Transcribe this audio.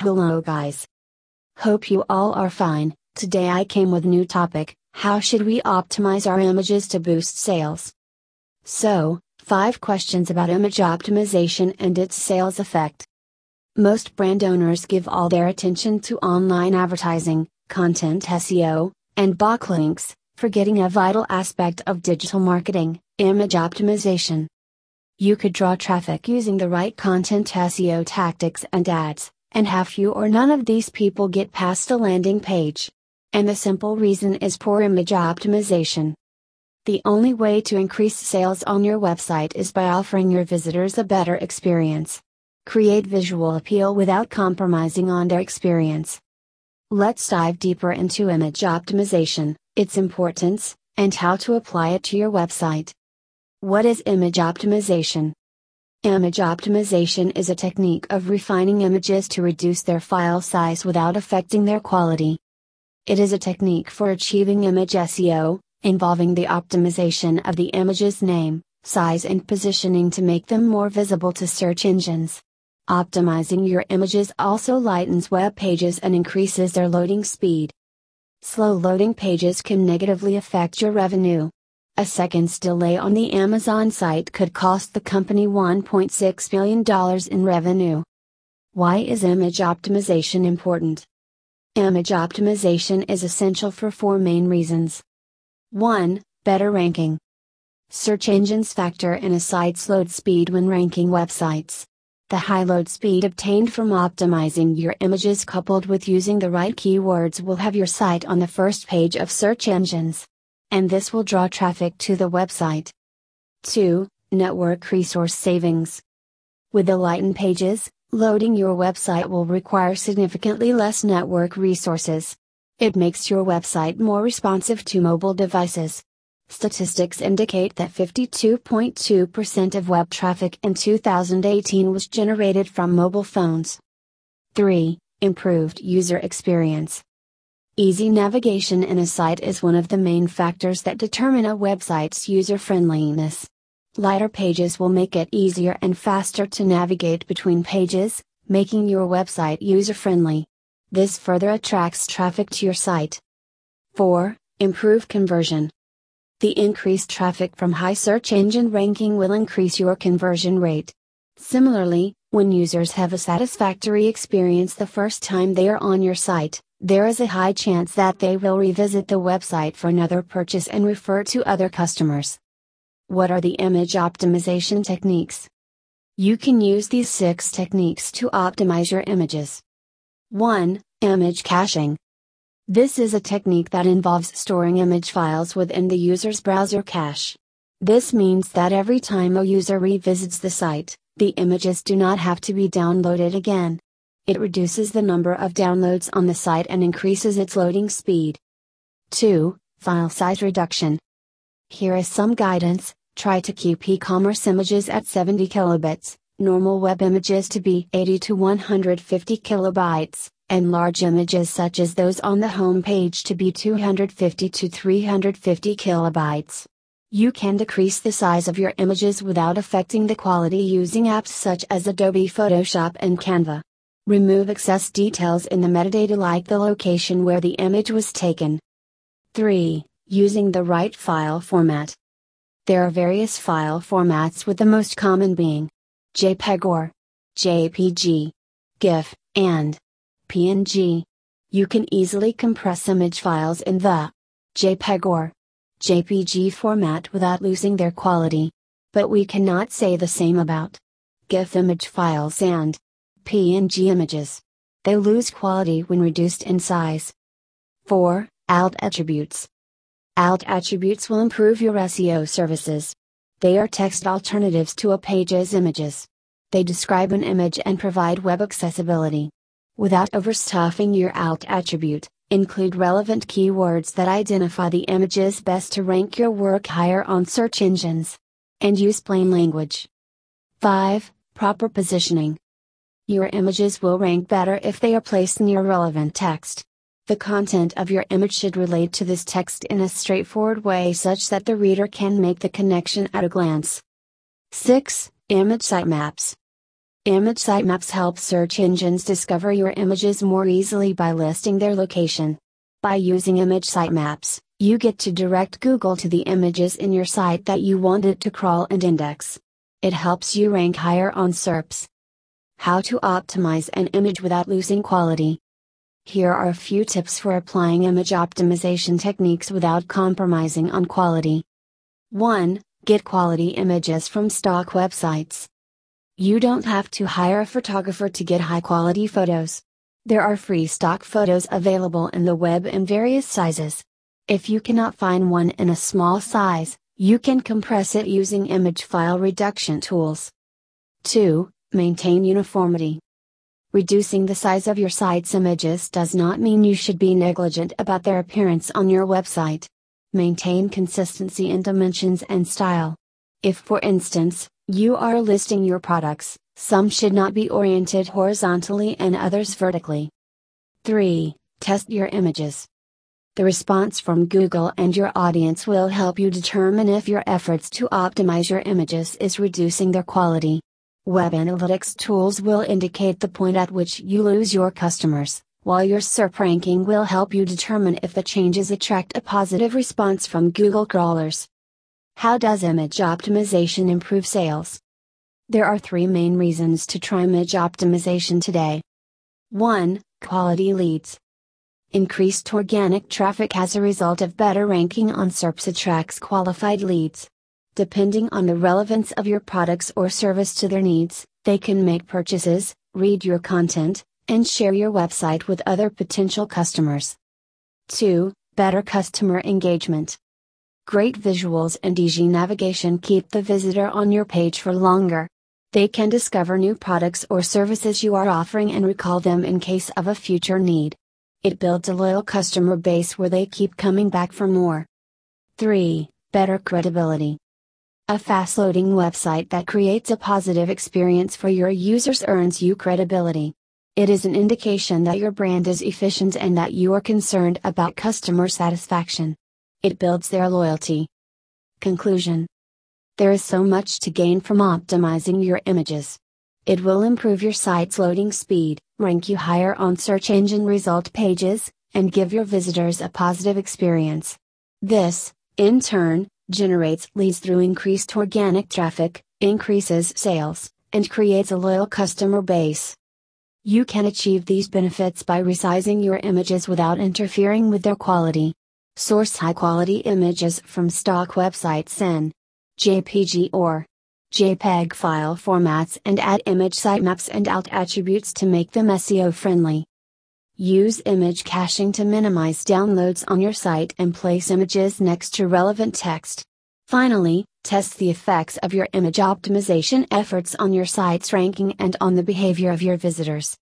Hello guys. Hope you all are fine. Today I came with new topic, how should we optimize our images to boost sales? So, 5 questions about image optimization and its sales effect. Most brand owners give all their attention to online advertising, content SEO, and backlinks, forgetting a vital aspect of digital marketing, image optimization. You could draw traffic using the right content SEO tactics and ads, and have few or none of these people get past a landing page. And the simple reason is poor image optimization. The only way to increase sales on your website is by offering your visitors a better experience. Create visual appeal without compromising on their experience. Let's dive deeper into image optimization, its importance, and how to apply it to your website. What is image optimization? Image optimization is a technique of refining images to reduce their file size without affecting their quality. It is a technique for achieving image SEO, involving the optimization of the image's name, size, and positioning to make them more visible to search engines. Optimizing your images also lightens web pages and increases their loading speed. Slow loading pages can negatively affect your revenue. A second's delay on the Amazon site could cost the company $1.6 billion in revenue. Why is image optimization important? Image optimization is essential for four main reasons. 1. Better ranking. Search engines factor in a site's load speed when ranking websites. The high load speed obtained from optimizing your images coupled with using the right keywords will have your site on the first page of search engines and this will draw traffic to the website. 2. Network resource savings. With the lightened pages, loading your website will require significantly less network resources. It makes your website more responsive to mobile devices. Statistics indicate that 52.2% of web traffic in 2018 was generated from mobile phones. 3. Improved user experience. Easy navigation in a site is one of the main factors that determine a website's user friendliness. Lighter pages will make it easier and faster to navigate between pages, making your website user friendly. This further attracts traffic to your site. 4. Improve conversion. The increased traffic from high search engine ranking will increase your conversion rate. Similarly, when users have a satisfactory experience the first time they are on your site, there is a high chance that they will revisit the website for another purchase and refer to other customers. What are the image optimization techniques? You can use these six techniques to optimize your images. 1. Image caching. This is a technique that involves storing image files within the user's browser cache. This means that every time a user revisits the site, the images do not have to be downloaded again. It reduces the number of downloads on the site and increases its loading speed. 2. File size reduction. Here is some guidance try to keep e commerce images at 70 kilobits, normal web images to be 80 to 150 kilobytes, and large images such as those on the home page to be 250 to 350 kilobytes. You can decrease the size of your images without affecting the quality using apps such as Adobe Photoshop and Canva. Remove excess details in the metadata like the location where the image was taken. 3. Using the right file format. There are various file formats with the most common being JPEG or JPG, GIF, and PNG. You can easily compress image files in the JPEG or JPG format without losing their quality. But we cannot say the same about GIF image files and PNG images. They lose quality when reduced in size. 4. Alt attributes. Alt attributes will improve your SEO services. They are text alternatives to a page's images. They describe an image and provide web accessibility. Without overstuffing your alt attribute, include relevant keywords that identify the images best to rank your work higher on search engines. And use plain language. 5. Proper positioning. Your images will rank better if they are placed near relevant text. The content of your image should relate to this text in a straightforward way such that the reader can make the connection at a glance. 6. Image sitemaps. Image sitemaps help search engines discover your images more easily by listing their location. By using image sitemaps, you get to direct Google to the images in your site that you want it to crawl and index. It helps you rank higher on SERPs. How to optimize an image without losing quality. Here are a few tips for applying image optimization techniques without compromising on quality. 1. Get quality images from stock websites. You don't have to hire a photographer to get high quality photos. There are free stock photos available in the web in various sizes. If you cannot find one in a small size, you can compress it using image file reduction tools. 2. Maintain uniformity. Reducing the size of your site's images does not mean you should be negligent about their appearance on your website. Maintain consistency in dimensions and style. If, for instance, you are listing your products, some should not be oriented horizontally and others vertically. 3. Test your images. The response from Google and your audience will help you determine if your efforts to optimize your images is reducing their quality. Web analytics tools will indicate the point at which you lose your customers, while your SERP ranking will help you determine if the changes attract a positive response from Google crawlers. How does image optimization improve sales? There are three main reasons to try image optimization today. 1. Quality leads. Increased organic traffic as a result of better ranking on SERPs attracts qualified leads. Depending on the relevance of your products or service to their needs, they can make purchases, read your content, and share your website with other potential customers. 2. Better customer engagement. Great visuals and easy navigation keep the visitor on your page for longer. They can discover new products or services you are offering and recall them in case of a future need. It builds a loyal customer base where they keep coming back for more. 3. Better credibility. A fast loading website that creates a positive experience for your users earns you credibility. It is an indication that your brand is efficient and that you are concerned about customer satisfaction. It builds their loyalty. Conclusion There is so much to gain from optimizing your images. It will improve your site's loading speed, rank you higher on search engine result pages, and give your visitors a positive experience. This, in turn, generates leads through increased organic traffic, increases sales, and creates a loyal customer base. You can achieve these benefits by resizing your images without interfering with their quality. Source high quality images from stock websites in JPG or JPEG file formats and add image sitemaps and alt attributes to make them SEO friendly. Use image caching to minimize downloads on your site and place images next to relevant text. Finally, test the effects of your image optimization efforts on your site's ranking and on the behavior of your visitors.